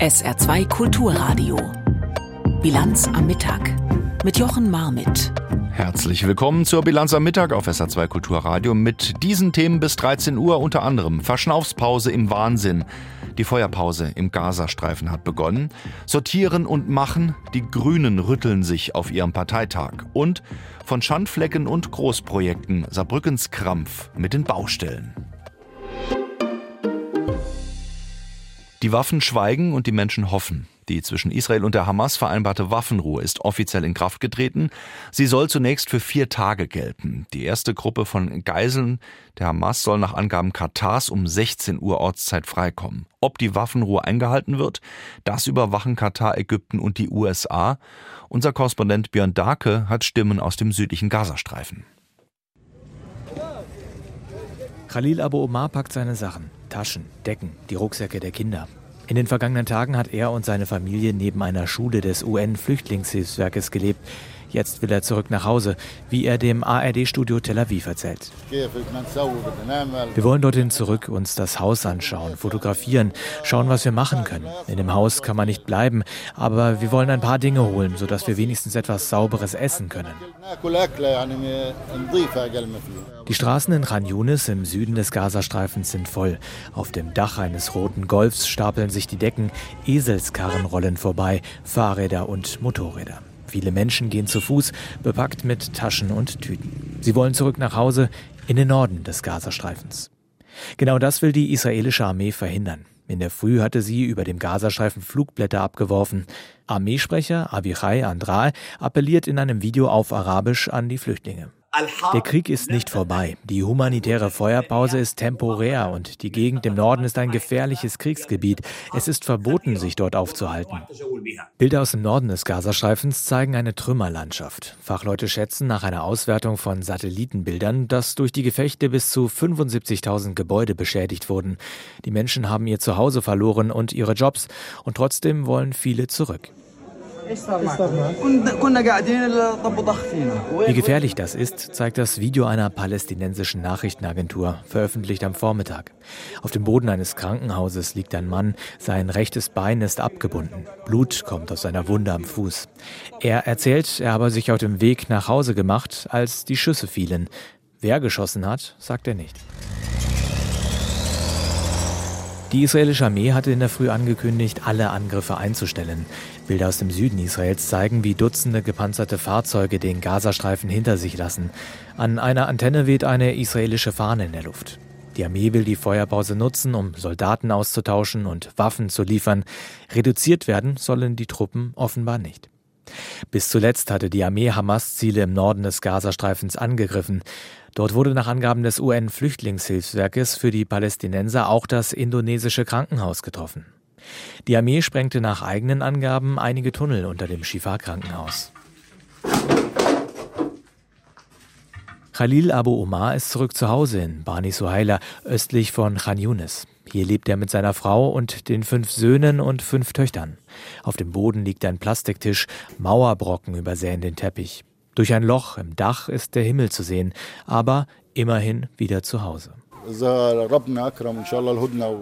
SR2 Kulturradio. Bilanz am Mittag mit Jochen Marmit. Herzlich willkommen zur Bilanz am Mittag auf SR2 Kulturradio mit diesen Themen bis 13 Uhr unter anderem Verschnaufspause im Wahnsinn. Die Feuerpause im Gazastreifen hat begonnen. Sortieren und machen, die Grünen rütteln sich auf ihrem Parteitag. Und von Schandflecken und Großprojekten Saarbrückens Krampf mit den Baustellen. Die Waffen schweigen und die Menschen hoffen. Die zwischen Israel und der Hamas vereinbarte Waffenruhe ist offiziell in Kraft getreten. Sie soll zunächst für vier Tage gelten. Die erste Gruppe von Geiseln der Hamas soll nach Angaben Katars um 16 Uhr Ortszeit freikommen. Ob die Waffenruhe eingehalten wird, das überwachen Katar, Ägypten und die USA. Unser Korrespondent Björn Darke hat Stimmen aus dem südlichen Gazastreifen. Khalil Abu Omar packt seine Sachen. Taschen, Decken, die Rucksäcke der Kinder. In den vergangenen Tagen hat er und seine Familie neben einer Schule des UN-Flüchtlingshilfswerkes gelebt. Jetzt will er zurück nach Hause, wie er dem ARD-Studio Tel Aviv erzählt. Wir wollen dorthin zurück, uns das Haus anschauen, fotografieren, schauen, was wir machen können. In dem Haus kann man nicht bleiben, aber wir wollen ein paar Dinge holen, sodass wir wenigstens etwas Sauberes essen können. Die Straßen in Khan Yunis im Süden des Gazastreifens sind voll. Auf dem Dach eines roten Golfs stapeln sich die Decken, Eselskarren rollen vorbei, Fahrräder und Motorräder. Viele Menschen gehen zu Fuß, bepackt mit Taschen und Tüten. Sie wollen zurück nach Hause in den Norden des Gazastreifens. Genau das will die israelische Armee verhindern. In der Früh hatte sie über dem Gazastreifen Flugblätter abgeworfen. Armeesprecher Avichai Andral appelliert in einem Video auf Arabisch an die Flüchtlinge. Der Krieg ist nicht vorbei. Die humanitäre Feuerpause ist temporär und die Gegend im Norden ist ein gefährliches Kriegsgebiet. Es ist verboten, sich dort aufzuhalten. Bilder aus dem Norden des Gazastreifens zeigen eine Trümmerlandschaft. Fachleute schätzen nach einer Auswertung von Satellitenbildern, dass durch die Gefechte bis zu 75.000 Gebäude beschädigt wurden. Die Menschen haben ihr Zuhause verloren und ihre Jobs und trotzdem wollen viele zurück. Wie gefährlich das ist, zeigt das Video einer palästinensischen Nachrichtenagentur, veröffentlicht am Vormittag. Auf dem Boden eines Krankenhauses liegt ein Mann, sein rechtes Bein ist abgebunden. Blut kommt aus seiner Wunde am Fuß. Er erzählt, er habe sich auf dem Weg nach Hause gemacht, als die Schüsse fielen. Wer geschossen hat, sagt er nicht. Die israelische Armee hatte in der Früh angekündigt, alle Angriffe einzustellen. Bilder aus dem Süden Israels zeigen, wie Dutzende gepanzerte Fahrzeuge den Gazastreifen hinter sich lassen. An einer Antenne weht eine israelische Fahne in der Luft. Die Armee will die Feuerpause nutzen, um Soldaten auszutauschen und Waffen zu liefern. Reduziert werden sollen die Truppen offenbar nicht. Bis zuletzt hatte die Armee Hamas Ziele im Norden des Gazastreifens angegriffen. Dort wurde nach Angaben des UN-Flüchtlingshilfswerkes für die Palästinenser auch das indonesische Krankenhaus getroffen. Die Armee sprengte nach eigenen Angaben einige Tunnel unter dem Shifa-Krankenhaus. Khalil Abu Omar ist zurück zu Hause in Bani Suhaila, östlich von Khan Yunis. Hier lebt er mit seiner Frau und den fünf Söhnen und fünf Töchtern. Auf dem Boden liegt ein Plastiktisch, Mauerbrocken übersäen den Teppich. Durch ein Loch im Dach ist der Himmel zu sehen, aber immerhin wieder zu Hause.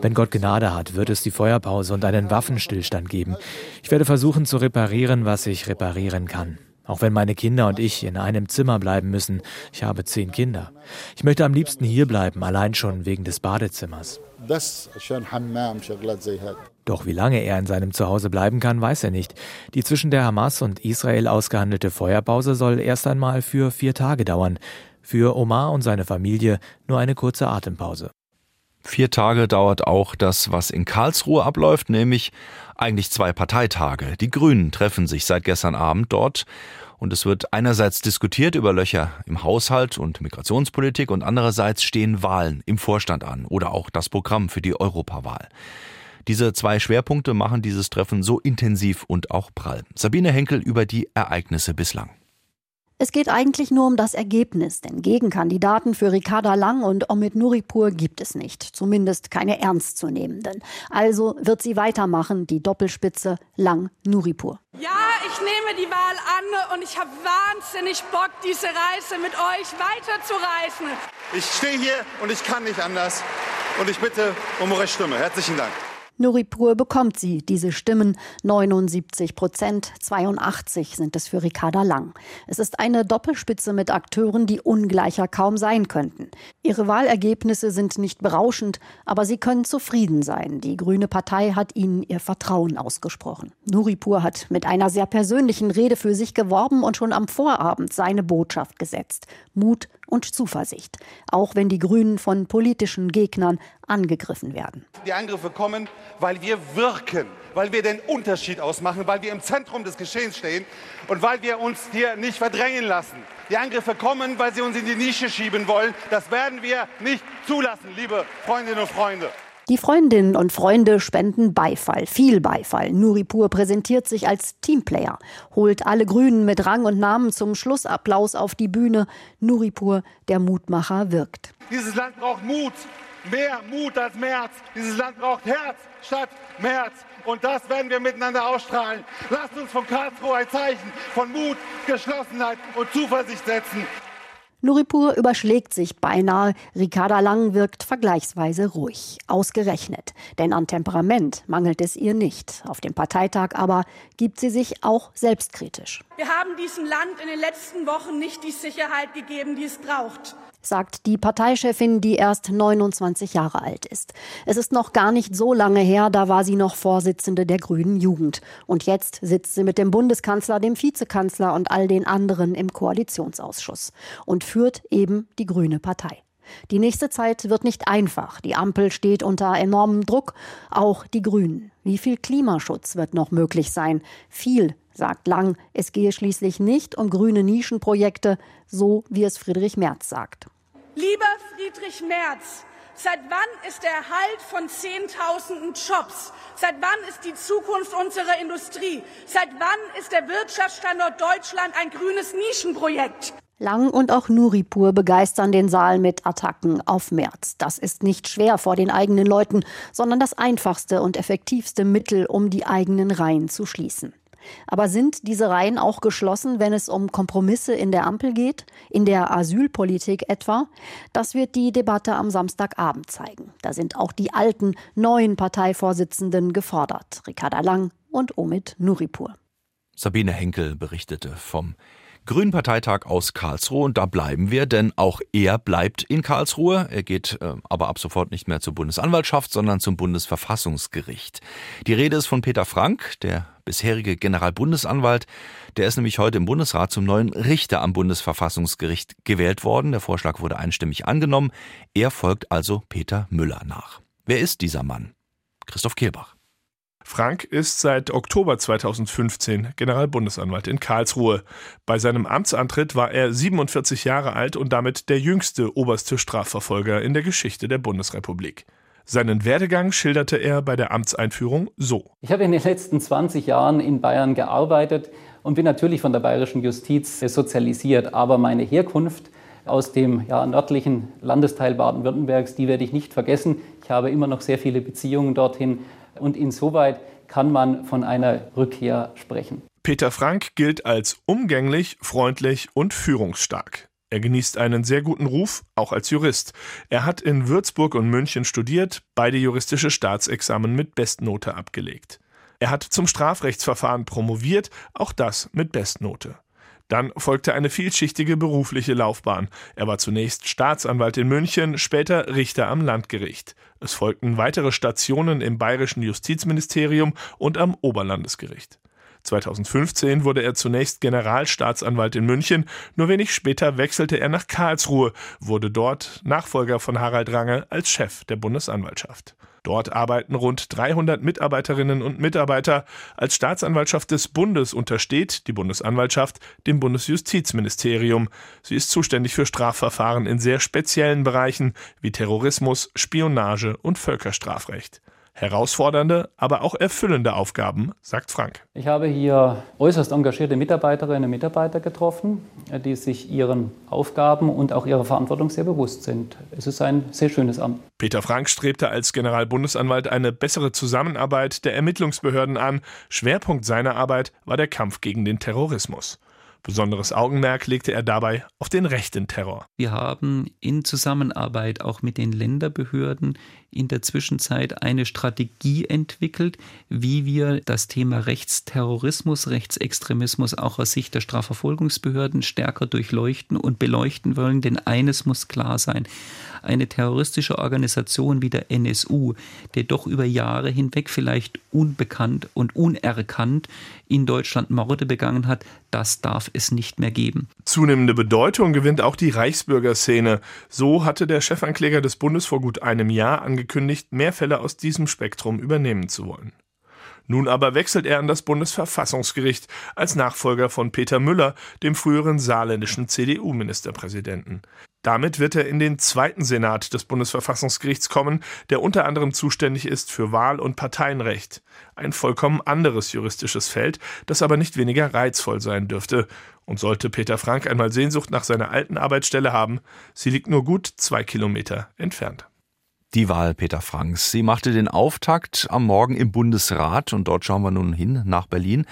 Wenn Gott Gnade hat, wird es die Feuerpause und einen Waffenstillstand geben. Ich werde versuchen zu reparieren, was ich reparieren kann. Auch wenn meine Kinder und ich in einem Zimmer bleiben müssen. Ich habe zehn Kinder. Ich möchte am liebsten hier bleiben, allein schon wegen des Badezimmers. Doch wie lange er in seinem Zuhause bleiben kann, weiß er nicht. Die zwischen der Hamas und Israel ausgehandelte Feuerpause soll erst einmal für vier Tage dauern. Für Omar und seine Familie nur eine kurze Atempause. Vier Tage dauert auch das, was in Karlsruhe abläuft, nämlich eigentlich zwei Parteitage. Die Grünen treffen sich seit gestern Abend dort und es wird einerseits diskutiert über Löcher im Haushalt und Migrationspolitik und andererseits stehen Wahlen im Vorstand an oder auch das Programm für die Europawahl. Diese zwei Schwerpunkte machen dieses Treffen so intensiv und auch prall. Sabine Henkel über die Ereignisse bislang. Es geht eigentlich nur um das Ergebnis, denn Gegenkandidaten für Ricarda Lang und Omid Nuripur gibt es nicht, zumindest keine ernstzunehmenden. Also wird sie weitermachen, die Doppelspitze Lang-Nuripur. Ja, ich nehme die Wahl an und ich habe wahnsinnig Bock, diese Reise mit euch weiterzureisen. Ich stehe hier und ich kann nicht anders und ich bitte um eure Stimme. Herzlichen Dank. Nuripur bekommt sie, diese Stimmen. 79 Prozent, 82 sind es für Ricarda Lang. Es ist eine Doppelspitze mit Akteuren, die ungleicher kaum sein könnten. Ihre Wahlergebnisse sind nicht berauschend, aber sie können zufrieden sein. Die Grüne Partei hat ihnen ihr Vertrauen ausgesprochen. Nuripur hat mit einer sehr persönlichen Rede für sich geworben und schon am Vorabend seine Botschaft gesetzt. Mut und Zuversicht, auch wenn die Grünen von politischen Gegnern angegriffen werden. Die Angriffe kommen, weil wir wirken, weil wir den Unterschied ausmachen, weil wir im Zentrum des Geschehens stehen und weil wir uns hier nicht verdrängen lassen. Die Angriffe kommen, weil sie uns in die Nische schieben wollen. Das werden wir nicht zulassen, liebe Freundinnen und Freunde. Die Freundinnen und Freunde spenden Beifall, viel Beifall. Nuripur präsentiert sich als Teamplayer, holt alle Grünen mit Rang und Namen zum Schlussapplaus auf die Bühne. Nuripur, der Mutmacher, wirkt. Dieses Land braucht Mut, mehr Mut als März. Dieses Land braucht Herz statt März. Und das werden wir miteinander ausstrahlen. Lasst uns von Karlsruhe ein Zeichen von Mut, Geschlossenheit und Zuversicht setzen. Nuripur überschlägt sich beinahe. Ricarda Lang wirkt vergleichsweise ruhig. Ausgerechnet. Denn an Temperament mangelt es ihr nicht. Auf dem Parteitag aber gibt sie sich auch selbstkritisch. Wir haben diesem Land in den letzten Wochen nicht die Sicherheit gegeben, die es braucht sagt die Parteichefin, die erst 29 Jahre alt ist. Es ist noch gar nicht so lange her, da war sie noch Vorsitzende der Grünen Jugend. Und jetzt sitzt sie mit dem Bundeskanzler, dem Vizekanzler und all den anderen im Koalitionsausschuss und führt eben die Grüne Partei. Die nächste Zeit wird nicht einfach. Die Ampel steht unter enormem Druck, auch die Grünen. Wie viel Klimaschutz wird noch möglich sein? Viel, sagt Lang. Es gehe schließlich nicht um grüne Nischenprojekte, so wie es Friedrich Merz sagt. Lieber Friedrich Merz, seit wann ist der Erhalt von Zehntausenden Jobs? Seit wann ist die Zukunft unserer Industrie? Seit wann ist der Wirtschaftsstandort Deutschland ein grünes Nischenprojekt? Lang und auch Nuripur begeistern den Saal mit Attacken auf Merz. Das ist nicht schwer vor den eigenen Leuten, sondern das einfachste und effektivste Mittel, um die eigenen Reihen zu schließen. Aber sind diese Reihen auch geschlossen, wenn es um Kompromisse in der Ampel geht, in der Asylpolitik etwa? Das wird die Debatte am Samstagabend zeigen. Da sind auch die alten, neuen Parteivorsitzenden gefordert, Ricarda Lang und Omid Nuripur. Sabine Henkel berichtete vom Grünen Parteitag aus Karlsruhe und da bleiben wir, denn auch er bleibt in Karlsruhe. Er geht äh, aber ab sofort nicht mehr zur Bundesanwaltschaft, sondern zum Bundesverfassungsgericht. Die Rede ist von Peter Frank, der bisherige Generalbundesanwalt. Der ist nämlich heute im Bundesrat zum neuen Richter am Bundesverfassungsgericht gewählt worden. Der Vorschlag wurde einstimmig angenommen. Er folgt also Peter Müller nach. Wer ist dieser Mann? Christoph Kehlbach. Frank ist seit Oktober 2015 Generalbundesanwalt in Karlsruhe. Bei seinem Amtsantritt war er 47 Jahre alt und damit der jüngste oberste Strafverfolger in der Geschichte der Bundesrepublik. Seinen Werdegang schilderte er bei der Amtseinführung so. Ich habe in den letzten 20 Jahren in Bayern gearbeitet und bin natürlich von der bayerischen Justiz sozialisiert, aber meine Herkunft aus dem ja, nördlichen Landesteil Baden-Württembergs, die werde ich nicht vergessen. Ich habe immer noch sehr viele Beziehungen dorthin und insoweit kann man von einer Rückkehr sprechen. Peter Frank gilt als umgänglich, freundlich und führungsstark. Er genießt einen sehr guten Ruf, auch als Jurist. Er hat in Würzburg und München studiert, beide juristische Staatsexamen mit Bestnote abgelegt. Er hat zum Strafrechtsverfahren promoviert, auch das mit Bestnote. Dann folgte eine vielschichtige berufliche Laufbahn. Er war zunächst Staatsanwalt in München, später Richter am Landgericht. Es folgten weitere Stationen im bayerischen Justizministerium und am Oberlandesgericht. 2015 wurde er zunächst Generalstaatsanwalt in München, nur wenig später wechselte er nach Karlsruhe, wurde dort Nachfolger von Harald Range als Chef der Bundesanwaltschaft. Dort arbeiten rund 300 Mitarbeiterinnen und Mitarbeiter. Als Staatsanwaltschaft des Bundes untersteht die Bundesanwaltschaft dem Bundesjustizministerium. Sie ist zuständig für Strafverfahren in sehr speziellen Bereichen wie Terrorismus, Spionage und Völkerstrafrecht. Herausfordernde, aber auch erfüllende Aufgaben, sagt Frank. Ich habe hier äußerst engagierte Mitarbeiterinnen und Mitarbeiter getroffen, die sich ihren Aufgaben und auch ihrer Verantwortung sehr bewusst sind. Es ist ein sehr schönes Amt. Peter Frank strebte als Generalbundesanwalt eine bessere Zusammenarbeit der Ermittlungsbehörden an. Schwerpunkt seiner Arbeit war der Kampf gegen den Terrorismus. Besonderes Augenmerk legte er dabei auf den rechten Terror. Wir haben in Zusammenarbeit auch mit den Länderbehörden in der Zwischenzeit eine Strategie entwickelt, wie wir das Thema Rechtsterrorismus, Rechtsextremismus auch aus Sicht der Strafverfolgungsbehörden stärker durchleuchten und beleuchten wollen. Denn eines muss klar sein, eine terroristische Organisation wie der NSU, der doch über Jahre hinweg vielleicht unbekannt und unerkannt in Deutschland Morde begangen hat, das darf es nicht mehr geben. Zunehmende Bedeutung gewinnt auch die Reichsbürgerszene. So hatte der Chefankläger des Bundes vor gut einem Jahr angekündigt, mehr Fälle aus diesem Spektrum übernehmen zu wollen. Nun aber wechselt er an das Bundesverfassungsgericht als Nachfolger von Peter Müller, dem früheren saarländischen CDU-Ministerpräsidenten. Damit wird er in den zweiten Senat des Bundesverfassungsgerichts kommen, der unter anderem zuständig ist für Wahl- und Parteienrecht. Ein vollkommen anderes juristisches Feld, das aber nicht weniger reizvoll sein dürfte. Und sollte Peter Frank einmal Sehnsucht nach seiner alten Arbeitsstelle haben, sie liegt nur gut zwei Kilometer entfernt. Die Wahl Peter Franks. Sie machte den Auftakt am Morgen im Bundesrat und dort schauen wir nun hin nach Berlin.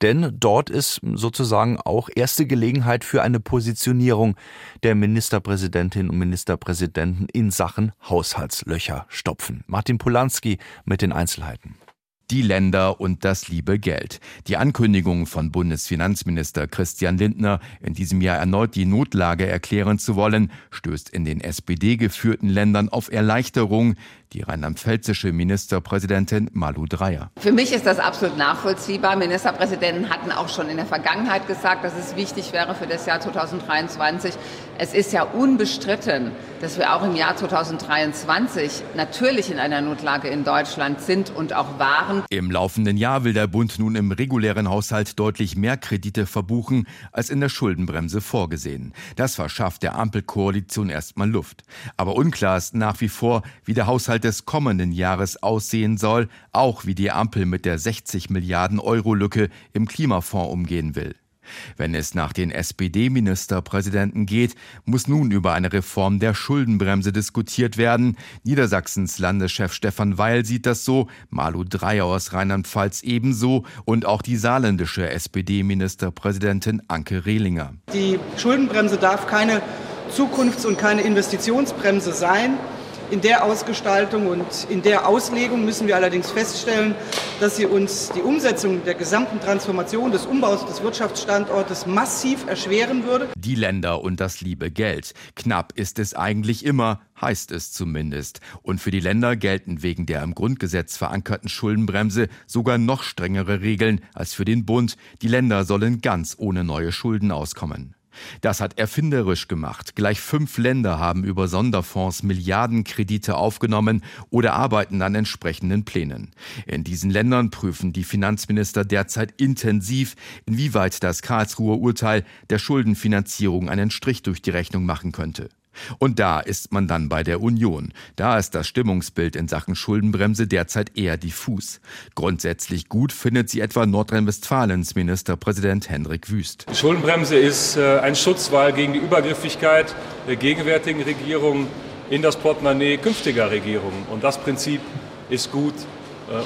Denn dort ist sozusagen auch erste Gelegenheit für eine Positionierung der Ministerpräsidentinnen und Ministerpräsidenten in Sachen Haushaltslöcher stopfen. Martin Polanski mit den Einzelheiten die Länder und das liebe Geld. Die Ankündigung von Bundesfinanzminister Christian Lindner, in diesem Jahr erneut die Notlage erklären zu wollen, stößt in den SPD geführten Ländern auf Erleichterung die rheinland-pfälzische Ministerpräsidentin Malu Dreyer. Für mich ist das absolut nachvollziehbar. Ministerpräsidenten hatten auch schon in der Vergangenheit gesagt, dass es wichtig wäre für das Jahr 2023. Es ist ja unbestritten, dass wir auch im Jahr 2023 natürlich in einer Notlage in Deutschland sind und auch waren. Im laufenden Jahr will der Bund nun im regulären Haushalt deutlich mehr Kredite verbuchen als in der Schuldenbremse vorgesehen. Das verschafft der Ampelkoalition erstmal Luft. Aber unklar ist nach wie vor, wie der Haushalt des kommenden Jahres aussehen soll, auch wie die Ampel mit der 60 Milliarden Euro Lücke im Klimafonds umgehen will. Wenn es nach den SPD-Ministerpräsidenten geht, muss nun über eine Reform der Schuldenbremse diskutiert werden. Niedersachsens Landeschef Stefan Weil sieht das so, Malu Dreyer aus Rheinland-Pfalz ebenso und auch die saarländische SPD-Ministerpräsidentin Anke Rehlinger. Die Schuldenbremse darf keine Zukunfts- und keine Investitionsbremse sein. In der Ausgestaltung und in der Auslegung müssen wir allerdings feststellen, dass sie uns die Umsetzung der gesamten Transformation des Umbaus des Wirtschaftsstandortes massiv erschweren würde. Die Länder und das liebe Geld. Knapp ist es eigentlich immer, heißt es zumindest. Und für die Länder gelten wegen der im Grundgesetz verankerten Schuldenbremse sogar noch strengere Regeln als für den Bund. Die Länder sollen ganz ohne neue Schulden auskommen. Das hat erfinderisch gemacht. Gleich fünf Länder haben über Sonderfonds Milliardenkredite aufgenommen oder arbeiten an entsprechenden Plänen. In diesen Ländern prüfen die Finanzminister derzeit intensiv, inwieweit das Karlsruher Urteil der Schuldenfinanzierung einen Strich durch die Rechnung machen könnte. Und da ist man dann bei der Union. Da ist das Stimmungsbild in Sachen Schuldenbremse derzeit eher diffus. Grundsätzlich gut findet sie etwa Nordrhein-Westfalens Ministerpräsident Hendrik Wüst. Die Schuldenbremse ist äh, ein Schutzwall gegen die Übergriffigkeit der gegenwärtigen Regierung in das Portemonnaie künftiger Regierungen. Und das Prinzip ist gut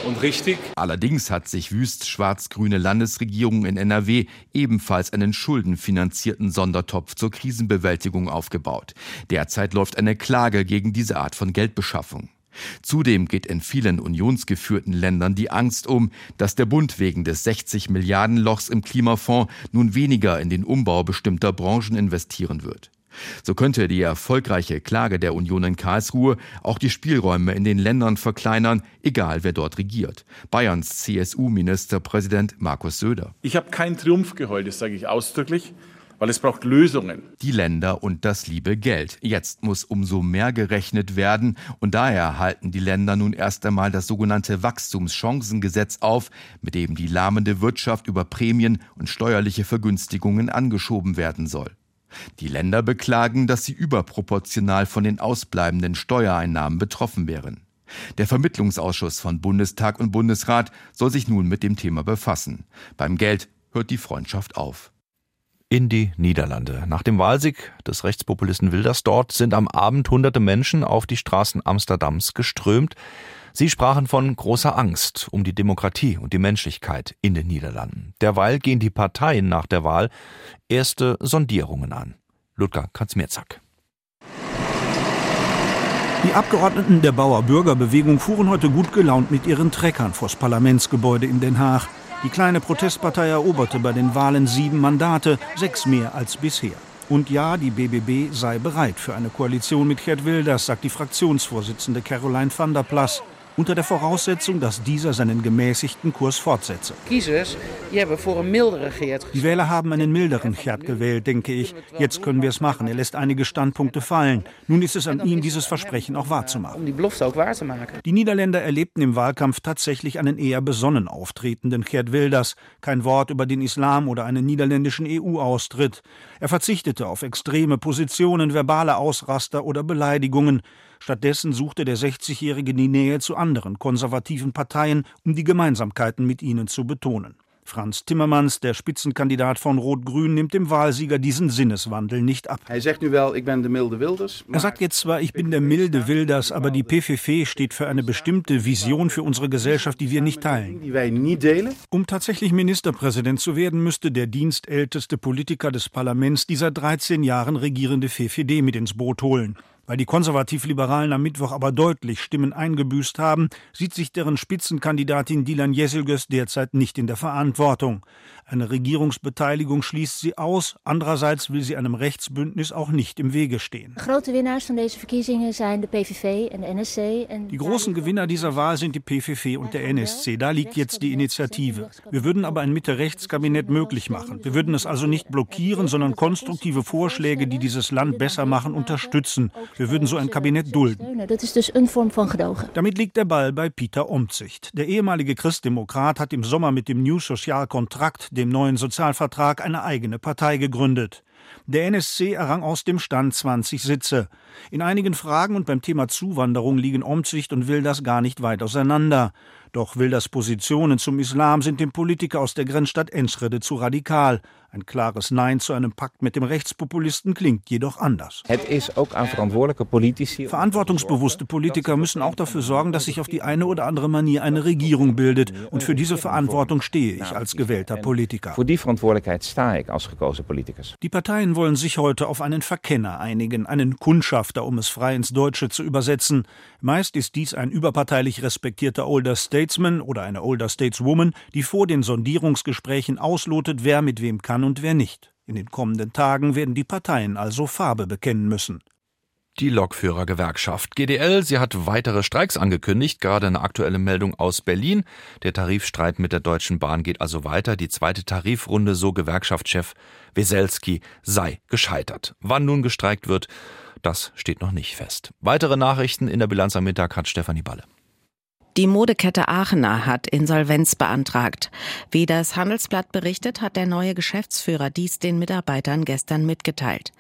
und richtig. Allerdings hat sich Wüst schwarz-grüne Landesregierung in NRW ebenfalls einen schuldenfinanzierten Sondertopf zur Krisenbewältigung aufgebaut. Derzeit läuft eine Klage gegen diese Art von Geldbeschaffung. Zudem geht in vielen unionsgeführten Ländern die Angst um, dass der Bund wegen des 60 Milliarden Lochs im Klimafonds nun weniger in den Umbau bestimmter Branchen investieren wird. So könnte die erfolgreiche Klage der Union in Karlsruhe auch die Spielräume in den Ländern verkleinern, egal wer dort regiert. Bayerns CSU-Ministerpräsident Markus Söder. Ich habe keinen Triumph geheult, das sage ich ausdrücklich weil es braucht Lösungen. Die Länder und das liebe Geld. Jetzt muss umso mehr gerechnet werden und daher halten die Länder nun erst einmal das sogenannte Wachstumschancengesetz auf, mit dem die lahmende Wirtschaft über Prämien und steuerliche Vergünstigungen angeschoben werden soll. Die Länder beklagen, dass sie überproportional von den ausbleibenden Steuereinnahmen betroffen wären. Der Vermittlungsausschuss von Bundestag und Bundesrat soll sich nun mit dem Thema befassen. Beim Geld hört die Freundschaft auf. In die Niederlande. Nach dem Wahlsieg des Rechtspopulisten Wilders dort sind am Abend hunderte Menschen auf die Straßen Amsterdams geströmt. Sie sprachen von großer Angst um die Demokratie und die Menschlichkeit in den Niederlanden. Derweil gehen die Parteien nach der Wahl erste Sondierungen an. Ludger Katzmierzak. Die Abgeordneten der Bauer Bürgerbewegung fuhren heute gut gelaunt mit ihren Treckern vors Parlamentsgebäude in Den Haag. Die kleine Protestpartei eroberte bei den Wahlen sieben Mandate, sechs mehr als bisher. Und ja, die BBB sei bereit für eine Koalition mit Gerd Wilders, sagt die Fraktionsvorsitzende Caroline van der Plas unter der Voraussetzung, dass dieser seinen gemäßigten Kurs fortsetze. Die Wähler haben einen milderen Gerd gewählt, denke ich. Jetzt können wir es machen. Er lässt einige Standpunkte fallen. Nun ist es an ihm, dieses Versprechen auch wahrzumachen. Die Niederländer erlebten im Wahlkampf tatsächlich einen eher besonnen auftretenden Gerd Wilders. Kein Wort über den Islam oder einen niederländischen EU-Austritt. Er verzichtete auf extreme Positionen, verbale Ausraster oder Beleidigungen. Stattdessen suchte der 60-Jährige die Nähe zu anderen konservativen Parteien, um die Gemeinsamkeiten mit ihnen zu betonen. Franz Timmermans, der Spitzenkandidat von Rot-Grün, nimmt dem Wahlsieger diesen Sinneswandel nicht ab. Er sagt nu wel, ich bin der milde Wilders. Er sagt jetzt zwar, ich bin der milde Wilders, aber die PVV steht für eine bestimmte Vision für unsere Gesellschaft, die wir nicht teilen. Um tatsächlich Ministerpräsident zu werden, müsste der dienstälteste Politiker des Parlaments die seit 13 Jahren regierende VVD mit ins Boot holen. Weil die Konservativ-Liberalen am Mittwoch aber deutlich Stimmen eingebüßt haben, sieht sich deren Spitzenkandidatin Dilan Jeselgös derzeit nicht in der Verantwortung. Eine Regierungsbeteiligung schließt sie aus, andererseits will sie einem Rechtsbündnis auch nicht im Wege stehen. Die großen Gewinner dieser Wahl sind die PVV und der NSC. Da liegt jetzt die Initiative. Wir würden aber ein Mitte-Rechts-Kabinett möglich machen. Wir würden es also nicht blockieren, sondern konstruktive Vorschläge, die dieses Land besser machen, unterstützen. Wir würden so ein Kabinett dulden. Damit liegt der Ball bei Peter Omtzigt. Der ehemalige Christdemokrat hat im Sommer mit dem New Social Kontrakt, dem neuen Sozialvertrag, eine eigene Partei gegründet. Der NSC errang aus dem Stand 20 Sitze. In einigen Fragen und beim Thema Zuwanderung liegen Omtzigt und Wilders gar nicht weit auseinander. Doch Wilders Positionen zum Islam sind dem Politiker aus der Grenzstadt Enschede zu radikal. Ein klares Nein zu einem Pakt mit dem Rechtspopulisten klingt jedoch anders. Verantwortungsbewusste Politiker müssen auch dafür sorgen, dass sich auf die eine oder andere Manier eine Regierung bildet. Und für diese Verantwortung stehe ich als gewählter Politiker. Für die Verantwortlichkeit stehe ich als gekozen Politiker. Die Parteien wollen sich heute auf einen Verkenner einigen, einen Kundschafter, um es frei ins Deutsche zu übersetzen. Meist ist dies ein überparteilich respektierter Older Statesman oder eine Older Stateswoman, die vor den Sondierungsgesprächen auslotet, wer mit wem kann und wer nicht. In den kommenden Tagen werden die Parteien also Farbe bekennen müssen. Die Lokführergewerkschaft GDL, sie hat weitere Streiks angekündigt, gerade eine aktuelle Meldung aus Berlin. Der Tarifstreit mit der Deutschen Bahn geht also weiter. Die zweite Tarifrunde, so Gewerkschaftschef Weselski, sei gescheitert. Wann nun gestreikt wird, das steht noch nicht fest. Weitere Nachrichten in der Bilanz am Mittag hat Stefanie Balle. Die Modekette Aachener hat Insolvenz beantragt. Wie das Handelsblatt berichtet, hat der neue Geschäftsführer dies den Mitarbeitern gestern mitgeteilt.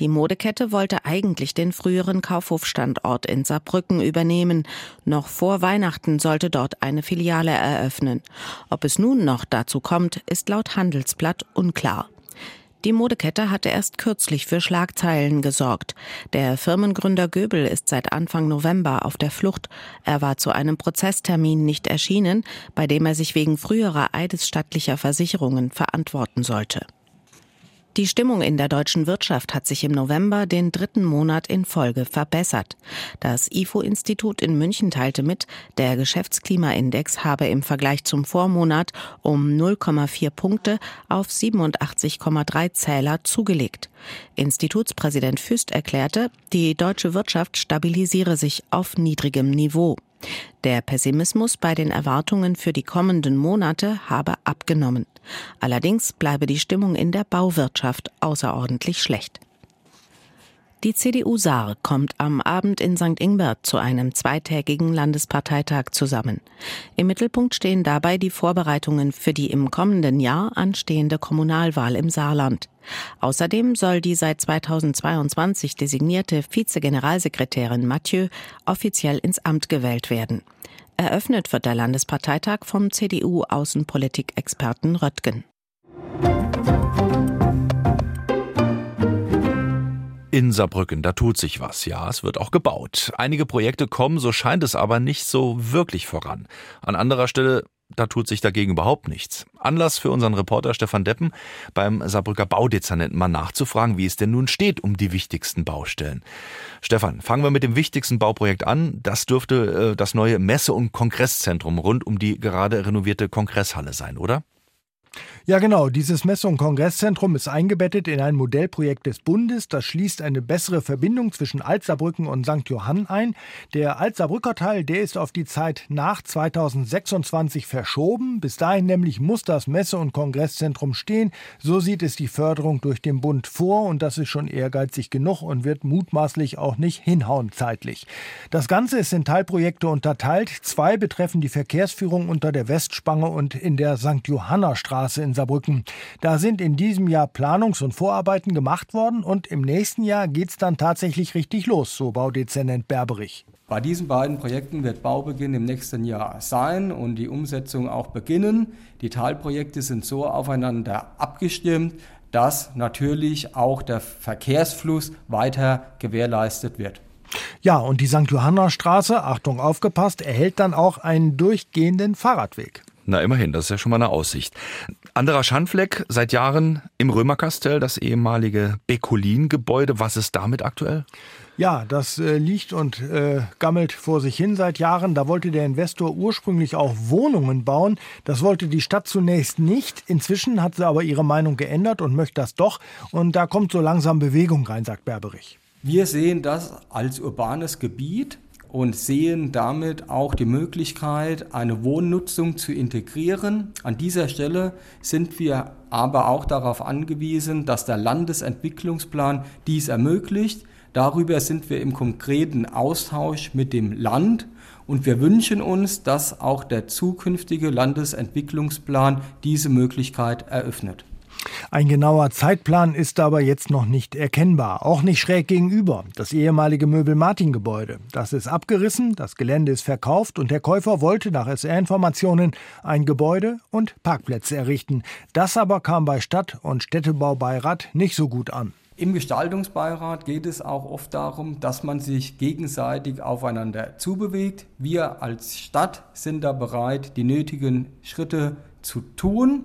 Die Modekette wollte eigentlich den früheren Kaufhofstandort in Saarbrücken übernehmen. Noch vor Weihnachten sollte dort eine Filiale eröffnen. Ob es nun noch dazu kommt, ist laut Handelsblatt unklar. Die Modekette hatte erst kürzlich für Schlagzeilen gesorgt. Der Firmengründer Göbel ist seit Anfang November auf der Flucht. Er war zu einem Prozesstermin nicht erschienen, bei dem er sich wegen früherer eidesstattlicher Versicherungen verantworten sollte. Die Stimmung in der deutschen Wirtschaft hat sich im November den dritten Monat in Folge verbessert. Das IFO-Institut in München teilte mit, der Geschäftsklimaindex habe im Vergleich zum Vormonat um 0,4 Punkte auf 87,3 Zähler zugelegt. Institutspräsident Füst erklärte, die deutsche Wirtschaft stabilisiere sich auf niedrigem Niveau. Der Pessimismus bei den Erwartungen für die kommenden Monate habe abgenommen. Allerdings bleibe die Stimmung in der Bauwirtschaft außerordentlich schlecht. Die CDU Saar kommt am Abend in St. Ingbert zu einem zweitägigen Landesparteitag zusammen. Im Mittelpunkt stehen dabei die Vorbereitungen für die im kommenden Jahr anstehende Kommunalwahl im Saarland. Außerdem soll die seit 2022 designierte Vizegeneralsekretärin Mathieu offiziell ins Amt gewählt werden. Eröffnet wird der Landesparteitag vom CDU-Außenpolitik-Experten Röttgen. In Saarbrücken, da tut sich was. Ja, es wird auch gebaut. Einige Projekte kommen, so scheint es aber nicht so wirklich voran. An anderer Stelle da tut sich dagegen überhaupt nichts. Anlass für unseren Reporter Stefan Deppen, beim Saarbrücker Baudezernenten mal nachzufragen, wie es denn nun steht um die wichtigsten Baustellen. Stefan, fangen wir mit dem wichtigsten Bauprojekt an. Das dürfte äh, das neue Messe- und Kongresszentrum rund um die gerade renovierte Kongresshalle sein, oder? Ja, genau. Dieses Messe- und Kongresszentrum ist eingebettet in ein Modellprojekt des Bundes. Das schließt eine bessere Verbindung zwischen Altsaarbrücken und St. Johann ein. Der Altsaarbrücker Teil, der ist auf die Zeit nach 2026 verschoben. Bis dahin nämlich muss das Messe- und Kongresszentrum stehen. So sieht es die Förderung durch den Bund vor. Und das ist schon ehrgeizig genug und wird mutmaßlich auch nicht hinhauen zeitlich. Das Ganze ist in Teilprojekte unterteilt. Zwei betreffen die Verkehrsführung unter der Westspange und in der St. Johanna Straße in Saarbrücken. Da sind in diesem Jahr Planungs- und Vorarbeiten gemacht worden und im nächsten Jahr geht es dann tatsächlich richtig los, so Baudezernent Berberich. Bei diesen beiden Projekten wird Baubeginn im nächsten Jahr sein und die Umsetzung auch beginnen. Die Teilprojekte sind so aufeinander abgestimmt, dass natürlich auch der Verkehrsfluss weiter gewährleistet wird. Ja, und die St. Johanna Straße, Achtung aufgepasst, erhält dann auch einen durchgehenden Fahrradweg. Na, immerhin, das ist ja schon mal eine Aussicht. Anderer Schandfleck, seit Jahren im Römerkastell, das ehemalige Bekolin-Gebäude. Was ist damit aktuell? Ja, das äh, liegt und äh, gammelt vor sich hin seit Jahren. Da wollte der Investor ursprünglich auch Wohnungen bauen. Das wollte die Stadt zunächst nicht. Inzwischen hat sie aber ihre Meinung geändert und möchte das doch. Und da kommt so langsam Bewegung rein, sagt Berberich. Wir sehen das als urbanes Gebiet und sehen damit auch die Möglichkeit, eine Wohnnutzung zu integrieren. An dieser Stelle sind wir aber auch darauf angewiesen, dass der Landesentwicklungsplan dies ermöglicht. Darüber sind wir im konkreten Austausch mit dem Land und wir wünschen uns, dass auch der zukünftige Landesentwicklungsplan diese Möglichkeit eröffnet. Ein genauer Zeitplan ist aber jetzt noch nicht erkennbar. Auch nicht schräg gegenüber. Das ehemalige Möbel-Martin-Gebäude. Das ist abgerissen, das Gelände ist verkauft und der Käufer wollte nach SR-Informationen ein Gebäude und Parkplätze errichten. Das aber kam bei Stadt- und Städtebaubeirat nicht so gut an. Im Gestaltungsbeirat geht es auch oft darum, dass man sich gegenseitig aufeinander zubewegt. Wir als Stadt sind da bereit, die nötigen Schritte zu tun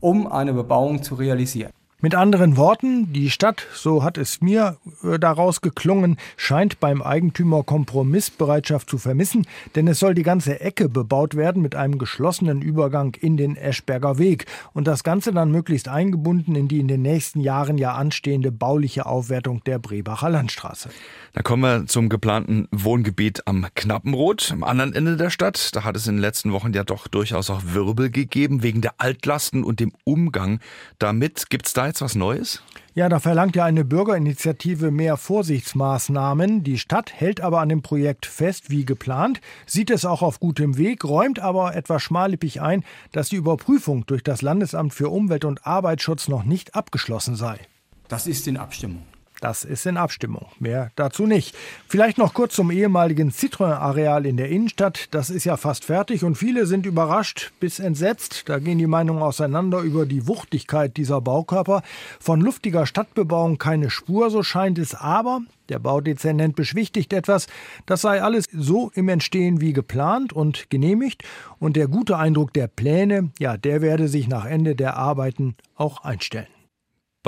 um eine Bebauung zu realisieren. Mit anderen Worten, die Stadt, so hat es mir äh, daraus geklungen, scheint beim Eigentümer Kompromissbereitschaft zu vermissen, denn es soll die ganze Ecke bebaut werden mit einem geschlossenen Übergang in den Eschberger Weg und das Ganze dann möglichst eingebunden in die in den nächsten Jahren ja anstehende bauliche Aufwertung der Brebacher Landstraße. Da kommen wir zum geplanten Wohngebiet am Knappenrot, am anderen Ende der Stadt. Da hat es in den letzten Wochen ja doch durchaus auch Wirbel gegeben wegen der Altlasten und dem Umgang damit. Gibt es da jetzt was Neues? Ja, da verlangt ja eine Bürgerinitiative mehr Vorsichtsmaßnahmen. Die Stadt hält aber an dem Projekt fest, wie geplant, sieht es auch auf gutem Weg, räumt aber etwas schmallippig ein, dass die Überprüfung durch das Landesamt für Umwelt und Arbeitsschutz noch nicht abgeschlossen sei. Das ist in Abstimmung. Das ist in Abstimmung. Mehr dazu nicht. Vielleicht noch kurz zum ehemaligen Citroën-Areal in der Innenstadt. Das ist ja fast fertig und viele sind überrascht bis entsetzt. Da gehen die Meinungen auseinander über die Wuchtigkeit dieser Baukörper. Von luftiger Stadtbebauung keine Spur, so scheint es. Aber der Baudezernent beschwichtigt etwas. Das sei alles so im Entstehen wie geplant und genehmigt. Und der gute Eindruck der Pläne, ja, der werde sich nach Ende der Arbeiten auch einstellen.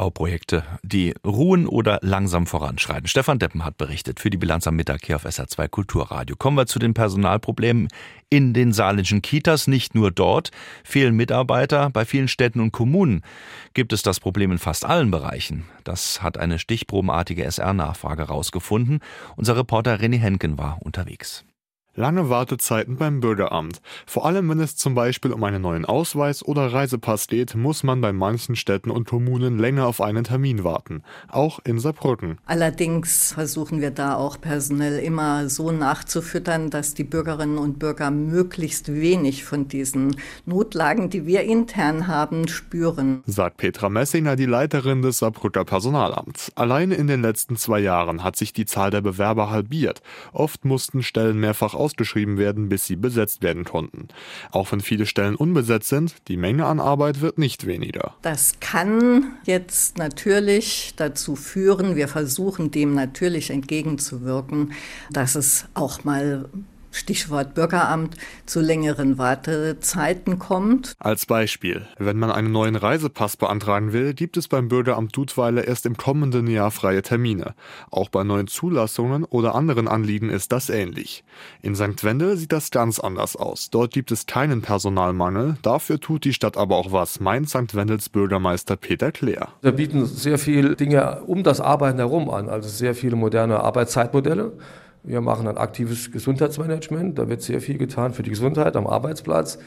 Bauprojekte, die ruhen oder langsam voranschreiten. Stefan Deppen hat berichtet für die Bilanz am Mittag hier auf SR2 Kulturradio. Kommen wir zu den Personalproblemen in den saarländischen Kitas. Nicht nur dort fehlen Mitarbeiter. Bei vielen Städten und Kommunen gibt es das Problem in fast allen Bereichen. Das hat eine stichprobenartige SR-Nachfrage herausgefunden. Unser Reporter René Henken war unterwegs. Lange Wartezeiten beim Bürgeramt. Vor allem, wenn es zum Beispiel um einen neuen Ausweis oder Reisepass geht, muss man bei manchen Städten und Kommunen länger auf einen Termin warten. Auch in Saarbrücken. Allerdings versuchen wir da auch personell immer so nachzufüttern, dass die Bürgerinnen und Bürger möglichst wenig von diesen Notlagen, die wir intern haben, spüren. Sagt Petra Messinger, die Leiterin des Saarbrücker Personalamts. Alleine in den letzten zwei Jahren hat sich die Zahl der Bewerber halbiert. Oft mussten Stellen mehrfach ausgeschrieben werden, bis sie besetzt werden konnten. Auch wenn viele Stellen unbesetzt sind, die Menge an Arbeit wird nicht weniger. Das kann jetzt natürlich dazu führen, wir versuchen dem natürlich entgegenzuwirken, dass es auch mal Stichwort Bürgeramt, zu längeren Wartezeiten kommt. Als Beispiel, wenn man einen neuen Reisepass beantragen will, gibt es beim Bürgeramt Dudweiler erst im kommenden Jahr freie Termine. Auch bei neuen Zulassungen oder anderen Anliegen ist das ähnlich. In St. Wendel sieht das ganz anders aus. Dort gibt es keinen Personalmangel, dafür tut die Stadt aber auch was, meint St. Wendels Bürgermeister Peter Kleer. Wir bieten sehr viele Dinge um das Arbeiten herum an, also sehr viele moderne Arbeitszeitmodelle. Wir machen ein aktives Gesundheitsmanagement. Da wird sehr viel getan für die Gesundheit am Arbeitsplatz.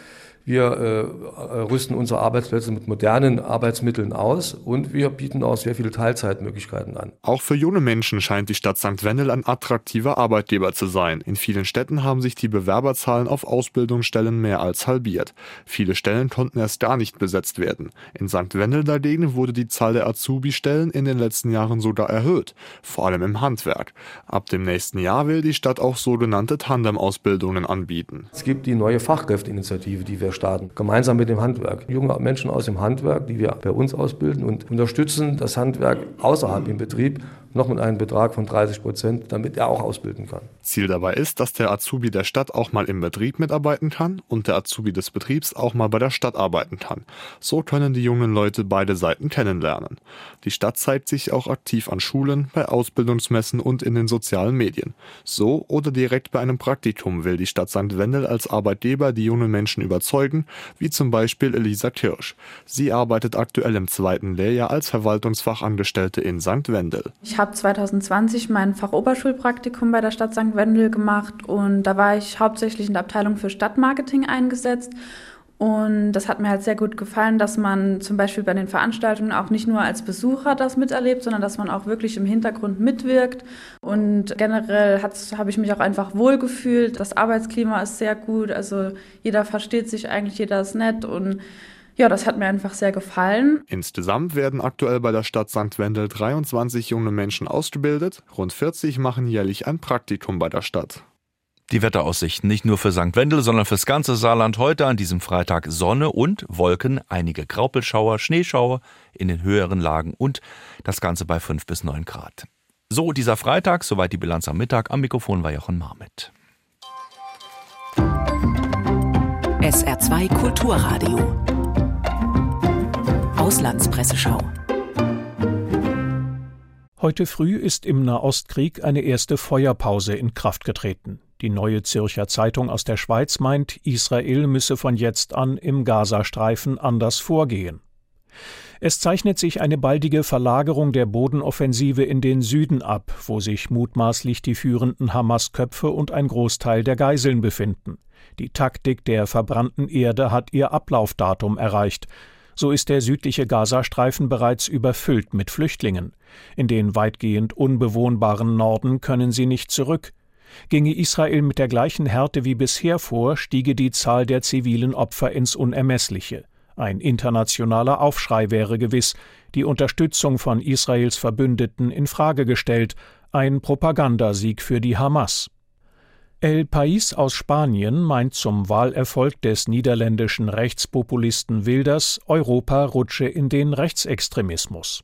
Wir äh, rüsten unsere Arbeitsplätze mit modernen Arbeitsmitteln aus und wir bieten auch sehr viele Teilzeitmöglichkeiten an. Auch für junge Menschen scheint die Stadt St. Wendel ein attraktiver Arbeitgeber zu sein. In vielen Städten haben sich die Bewerberzahlen auf Ausbildungsstellen mehr als halbiert. Viele Stellen konnten erst gar nicht besetzt werden. In St. Wendel dagegen wurde die Zahl der Azubi-Stellen in den letzten Jahren sogar erhöht, vor allem im Handwerk. Ab dem nächsten Jahr will die Stadt auch sogenannte Tandem-Ausbildungen anbieten. Es gibt die neue Fachkräfteinitiative, die wir starten, gemeinsam mit dem Handwerk. Junge Menschen aus dem Handwerk, die wir bei uns ausbilden und unterstützen das Handwerk außerhalb im Betrieb noch mit einem Betrag von 30 Prozent, damit er auch ausbilden kann. Ziel dabei ist, dass der Azubi der Stadt auch mal im Betrieb mitarbeiten kann und der Azubi des Betriebs auch mal bei der Stadt arbeiten kann. So können die jungen Leute beide Seiten kennenlernen. Die Stadt zeigt sich auch aktiv an Schulen, bei Ausbildungsmessen und in den sozialen Medien. So oder direkt bei einem Praktikum will die Stadt St. Wendel als Arbeitgeber die jungen Menschen überzeugen, wie zum Beispiel Elisa Kirsch. Sie arbeitet aktuell im zweiten Lehrjahr als Verwaltungsfachangestellte in St. Wendel. Ich habe 2020 mein Fachoberschulpraktikum bei der Stadt St. Wendel gemacht und da war ich hauptsächlich in der Abteilung für Stadtmarketing eingesetzt. Und das hat mir halt sehr gut gefallen, dass man zum Beispiel bei den Veranstaltungen auch nicht nur als Besucher das miterlebt, sondern dass man auch wirklich im Hintergrund mitwirkt. Und generell habe ich mich auch einfach wohlgefühlt. Das Arbeitsklima ist sehr gut, also jeder versteht sich eigentlich, jeder ist nett und ja, das hat mir einfach sehr gefallen. Insgesamt werden aktuell bei der Stadt St. Wendel 23 junge Menschen ausgebildet. Rund 40 machen jährlich ein Praktikum bei der Stadt. Die Wetteraussichten nicht nur für St. Wendel, sondern fürs ganze Saarland heute an diesem Freitag Sonne und Wolken, einige Graupelschauer, Schneeschauer in den höheren Lagen und das Ganze bei 5 bis 9 Grad. So dieser Freitag, soweit die Bilanz am Mittag. Am Mikrofon war Jochen Marmit. SR2 Kulturradio Auslandspresseschau. Heute früh ist im Nahostkrieg eine erste Feuerpause in Kraft getreten. Die neue Zürcher Zeitung aus der Schweiz meint, Israel müsse von jetzt an im Gazastreifen anders vorgehen. Es zeichnet sich eine baldige Verlagerung der Bodenoffensive in den Süden ab, wo sich mutmaßlich die führenden Hamas-Köpfe und ein Großteil der Geiseln befinden. Die Taktik der verbrannten Erde hat ihr Ablaufdatum erreicht. So ist der südliche Gazastreifen bereits überfüllt mit Flüchtlingen. In den weitgehend unbewohnbaren Norden können sie nicht zurück. Ginge Israel mit der gleichen Härte wie bisher vor, stiege die Zahl der zivilen Opfer ins Unermessliche. Ein internationaler Aufschrei wäre gewiss, die Unterstützung von Israels Verbündeten in Frage gestellt, ein Propagandasieg für die Hamas. El País aus Spanien meint zum Wahlerfolg des niederländischen Rechtspopulisten Wilders, Europa rutsche in den Rechtsextremismus.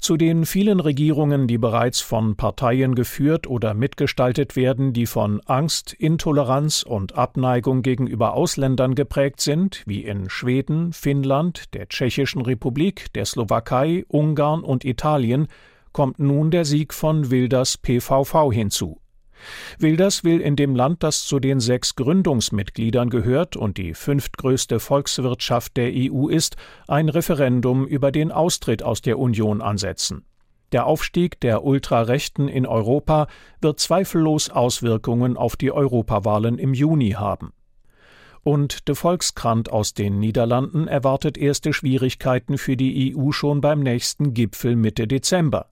Zu den vielen Regierungen, die bereits von Parteien geführt oder mitgestaltet werden, die von Angst, Intoleranz und Abneigung gegenüber Ausländern geprägt sind, wie in Schweden, Finnland, der Tschechischen Republik, der Slowakei, Ungarn und Italien, kommt nun der Sieg von Wilders PVV hinzu. Wilders will in dem Land, das zu den sechs Gründungsmitgliedern gehört und die fünftgrößte Volkswirtschaft der EU ist, ein Referendum über den Austritt aus der Union ansetzen. Der Aufstieg der Ultrarechten in Europa wird zweifellos Auswirkungen auf die Europawahlen im Juni haben. Und de Volkskrant aus den Niederlanden erwartet erste Schwierigkeiten für die EU schon beim nächsten Gipfel Mitte Dezember.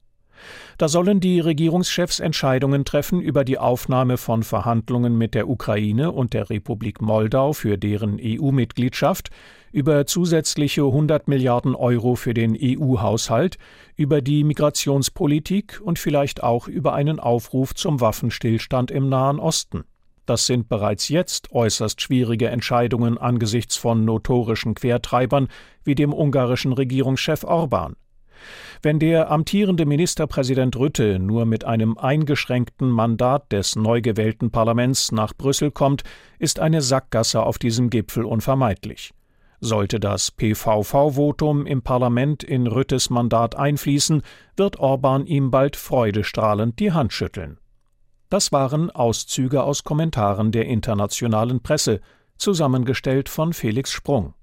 Da sollen die Regierungschefs Entscheidungen treffen über die Aufnahme von Verhandlungen mit der Ukraine und der Republik Moldau für deren EU-Mitgliedschaft, über zusätzliche 100 Milliarden Euro für den EU-Haushalt, über die Migrationspolitik und vielleicht auch über einen Aufruf zum Waffenstillstand im Nahen Osten. Das sind bereits jetzt äußerst schwierige Entscheidungen angesichts von notorischen Quertreibern wie dem ungarischen Regierungschef Orban. Wenn der amtierende Ministerpräsident Rütte nur mit einem eingeschränkten Mandat des neu gewählten Parlaments nach Brüssel kommt, ist eine Sackgasse auf diesem Gipfel unvermeidlich. Sollte das PVV-Votum im Parlament in Rüttes Mandat einfließen, wird Orban ihm bald freudestrahlend die Hand schütteln. Das waren Auszüge aus Kommentaren der internationalen Presse, zusammengestellt von Felix Sprung.